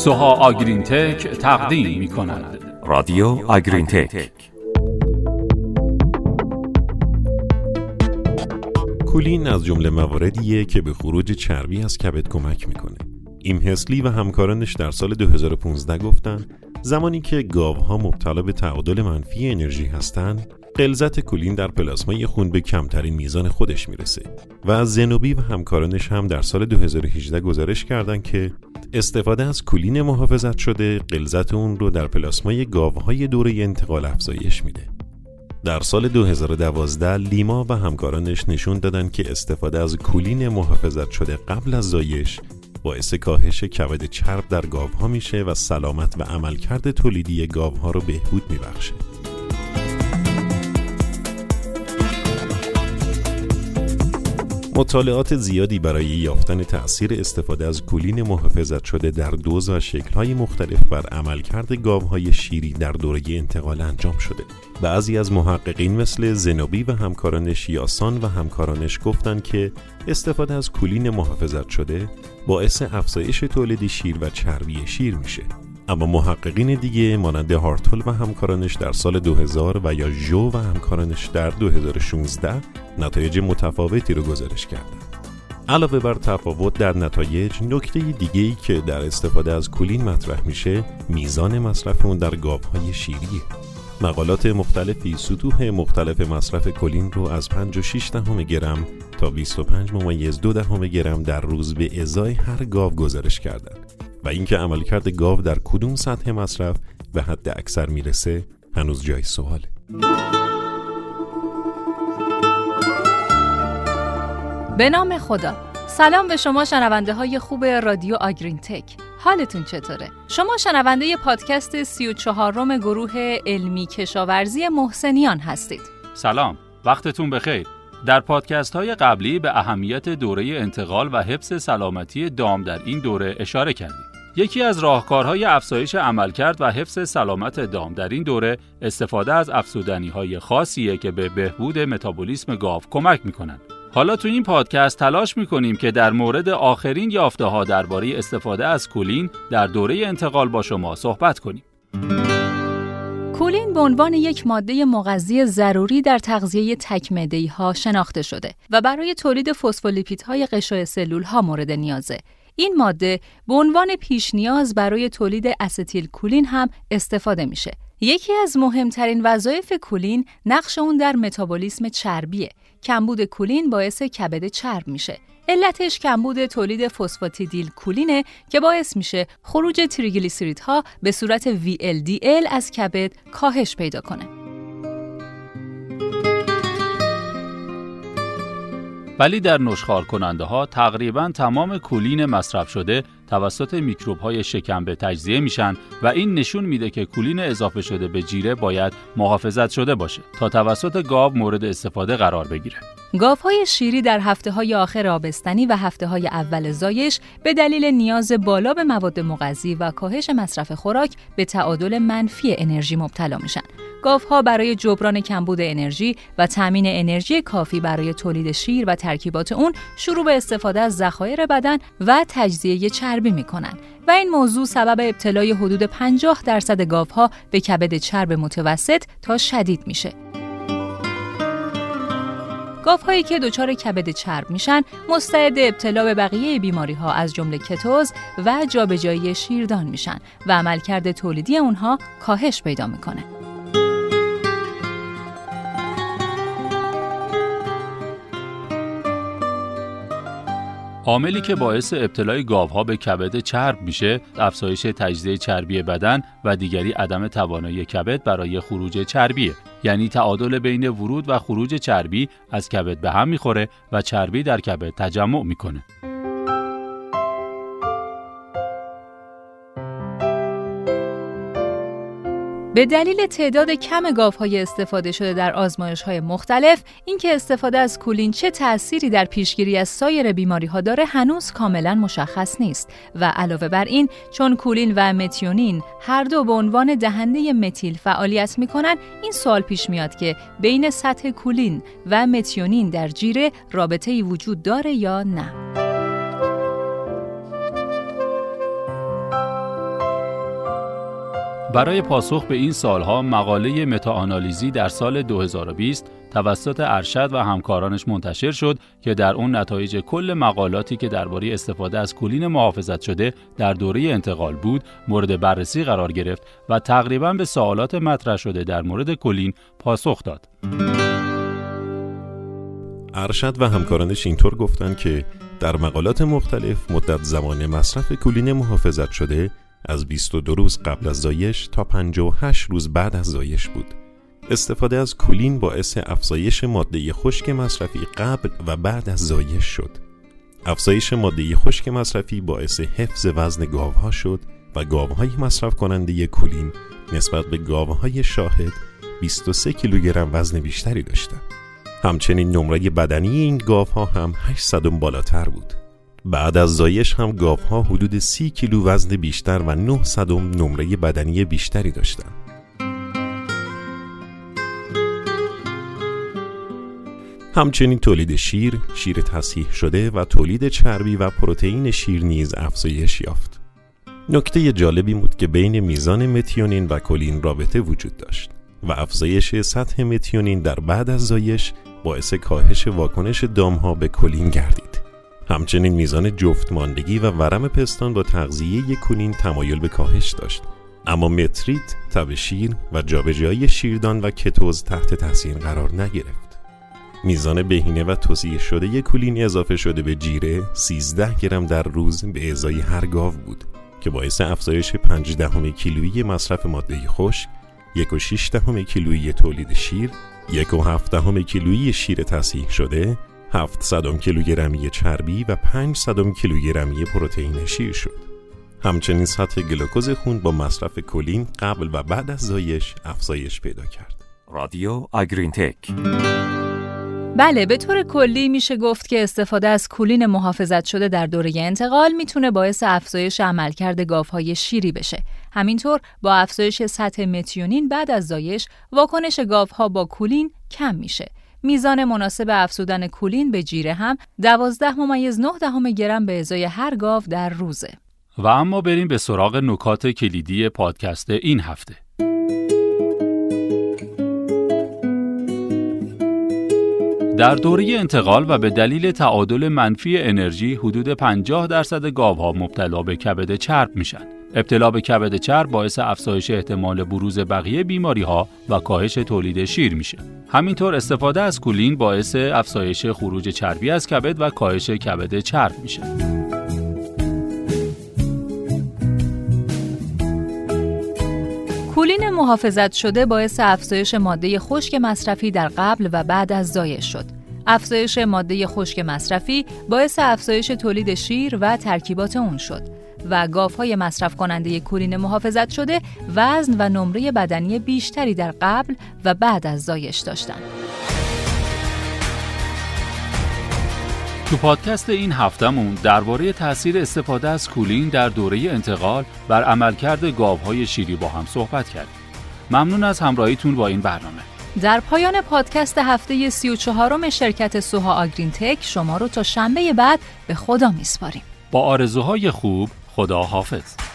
سوها آگرین تک تقدیم می کند رادیو آگرین تک کولین از جمله مواردیه که به خروج چربی از کبد کمک می‌کنه. ایم هسلی و همکارانش در سال 2015 گفتن زمانی که گاوها مبتلا به تعادل منفی انرژی هستند غلظت کولین در پلاسمای خون به کمترین میزان خودش می‌رسه و زنوبی و همکارانش هم در سال 2018 گزارش کردند که استفاده از کولین محافظت شده غلظت اون رو در پلاسمای گاوهای دوره انتقال افزایش میده. در سال 2012 لیما و همکارانش نشون دادن که استفاده از کولین محافظت شده قبل از زایش باعث کاهش کبد چرب در گاوها میشه و سلامت و عملکرد تولیدی گاوها رو بهبود میبخشه. مطالعات زیادی برای یافتن تأثیر استفاده از کولین محافظت شده در دوز و شکل‌های مختلف بر عملکرد گاوهای شیری در دوره انتقال انجام شده. بعضی از محققین مثل زنوبی و همکارانش یاسان و همکارانش گفتند که استفاده از کولین محافظت شده باعث افزایش تولید شیر و چربی شیر میشه. اما محققین دیگه مانند هارتل و همکارانش در سال 2000 و یا جو و همکارانش در 2016 نتایج متفاوتی رو گزارش کردند. علاوه بر تفاوت در نتایج نکته دیگه ای که در استفاده از کولین مطرح میشه میزان مصرف اون در گاوهای شیریه مقالات مختلفی سطوح مختلف مصرف کلین رو از 5 و 6 دهم گرم تا 25 ممیز دو دهم گرم در روز به ازای هر گاو گزارش کردند و اینکه عملکرد گاو در کدوم سطح مصرف به حد اکثر می‌رسه هنوز جای سواله. به نام خدا. سلام به شما شنونده های خوب رادیو آگرین تک حالتون چطوره؟ شما شنونده پادکست سی و چهارم گروه علمی کشاورزی محسنیان هستید. سلام. وقتتون بخیر. در پادکست های قبلی به اهمیت دوره انتقال و حفظ سلامتی دام در این دوره اشاره کردیم. یکی از راهکارهای افزایش عملکرد و حفظ سلامت دام در این دوره استفاده از افزودنی های خاصیه که به بهبود متابولیسم گاو کمک می‌کنند. حالا تو این پادکست تلاش می‌کنیم که در مورد آخرین یافته ها درباره استفاده از کولین در دوره انتقال با شما صحبت کنیم. کولین به عنوان یک ماده مغذی ضروری در تغذیه تکمدهی ها شناخته شده و برای تولید فسفولیپیدهای قشای سلول ها مورد نیازه. این ماده به عنوان پیش نیاز برای تولید استیل کولین هم استفاده میشه. یکی از مهمترین وظایف کولین نقش اون در متابولیسم چربیه. کمبود کولین باعث کبد چرب میشه. علتش کمبود تولید فسفاتیدیل کولینه که باعث میشه خروج تریگلیسیریدها به صورت VLDL از کبد کاهش پیدا کنه. ولی در نشخار کننده ها تقریبا تمام کولین مصرف شده توسط میکروب های شکم تجزیه میشن و این نشون میده که کولین اضافه شده به جیره باید محافظت شده باشه تا توسط گاو مورد استفاده قرار بگیره. های شیری در هفته های آخر آبستنی و هفته های اول زایش به دلیل نیاز بالا به مواد مغذی و کاهش مصرف خوراک به تعادل منفی انرژی مبتلا میشن. ها برای جبران کمبود انرژی و تامین انرژی کافی برای تولید شیر و ترکیبات اون شروع به استفاده از ذخایر بدن و تجزیه چربی می‌کنن و این موضوع سبب ابتلای حدود 50 درصد گاوها به کبد چرب متوسط تا شدید میشه. گاوهایی که دچار کبد چرب میشن مستعد ابتلا به بقیه بیماری ها از جمله کتوز و جابجایی شیردان میشن و عملکرد تولیدی اونها کاهش پیدا می‌کنه. عاملی که باعث ابتلای گاوها به کبد چرب میشه افزایش تجزیه چربی بدن و دیگری عدم توانایی کبد برای خروج چربیه. یعنی تعادل بین ورود و خروج چربی از کبد به هم می‌خوره و چربی در کبد تجمع می‌کنه. به دلیل تعداد کم های استفاده شده در آزمایش های مختلف، اینکه استفاده از کولین چه تأثیری در پیشگیری از سایر بیماری ها داره هنوز کاملا مشخص نیست و علاوه بر این چون کولین و متیونین هر دو به عنوان دهنده متیل فعالیت می‌کنن این سوال پیش میاد که بین سطح کولین و متیونین در جیره رابطه ای وجود داره یا نه. برای پاسخ به این سالها مقاله متاآنالیزی در سال 2020 توسط ارشد و همکارانش منتشر شد که در اون نتایج کل مقالاتی که درباره استفاده از کولین محافظت شده در دوره انتقال بود مورد بررسی قرار گرفت و تقریبا به سوالات مطرح شده در مورد کلین پاسخ داد. ارشد و همکارانش اینطور گفتند که در مقالات مختلف مدت زمان مصرف کولین محافظت شده از 22 روز قبل از زایش تا 58 روز بعد از زایش بود. استفاده از کولین باعث افزایش ماده خشک مصرفی قبل و بعد از زایش شد. افزایش ماده خشک مصرفی باعث حفظ وزن گاوها شد و گاوهای مصرف کننده کولین نسبت به گاوهای شاهد 23 کیلوگرم وزن بیشتری داشتند. همچنین نمره بدنی این گاوها هم 800 بالاتر بود. بعد از زایش هم گاوها حدود 30 کیلو وزن بیشتر و 900 نمره بدنی بیشتری داشتند. همچنین تولید شیر، شیر تصحیح شده و تولید چربی و پروتئین شیر نیز افزایش یافت. نکته جالبی بود که بین میزان متیونین و کلین رابطه وجود داشت و افزایش سطح متیونین در بعد از زایش باعث کاهش واکنش دامها به کلین گردید. همچنین میزان جفتماندگی و ورم پستان با تغذیه کلین تمایل به کاهش داشت. اما متریت، تب شیر و جابجایی شیردان و کتوز تحت تاثیر قرار نگرفت. میزان بهینه و توصیه شده کولین اضافه شده به جیره 13 گرم در روز به ازای هر گاو بود که باعث افزایش 5 دهم کیلویی مصرف ماده خشک، 1.6 دهم کیلویی تولید شیر یک و هفت کیلویی شیر تصحیح شده 700 کیلوگرمی چربی و 500 کیلوگرمی پروتئین شیر شد. همچنین سطح گلوکوز خون با مصرف کلین قبل و بعد از زایش افزایش پیدا کرد. رادیو آگرین تک بله به طور کلی میشه گفت که استفاده از کولین محافظت شده در دوره انتقال می‌تونه باعث افزایش عملکرد گاوهای شیری بشه. همینطور با افزایش سطح متیونین بعد از زایش واکنش گاوها با کولین کم میشه. میزان مناسب افزودن کولین به جیره هم 12 ممیز 9 دهم گرم به ازای هر گاو در روزه. و اما بریم به سراغ نکات کلیدی پادکست این هفته. در دوره انتقال و به دلیل تعادل منفی انرژی حدود 50 درصد گاوها مبتلا به کبد چرب میشن. ابتلا به کبد چرب باعث افزایش احتمال بروز بقیه بیماری ها و کاهش تولید شیر میشه. همینطور استفاده از کولین باعث افزایش خروج چربی از کبد و کاهش کبد چرب میشه. کولین محافظت شده باعث افزایش ماده خشک مصرفی در قبل و بعد از زایش شد. افزایش ماده خشک مصرفی باعث افزایش تولید شیر و ترکیبات اون شد و های مصرف کننده کولین محافظت شده وزن و نمره بدنی بیشتری در قبل و بعد از زایش داشتند. تو پادکست این هفتهمون درباره تاثیر استفاده از کولین در دوره انتقال بر عملکرد گاوهای شیری با هم صحبت کردیم. ممنون از همراهیتون با این برنامه. در پایان پادکست هفته 34 شرکت سوها آگرین تک شما رو تا شنبه بعد به خدا میسپاریم. با آرزوهای خوب خدا حافظ.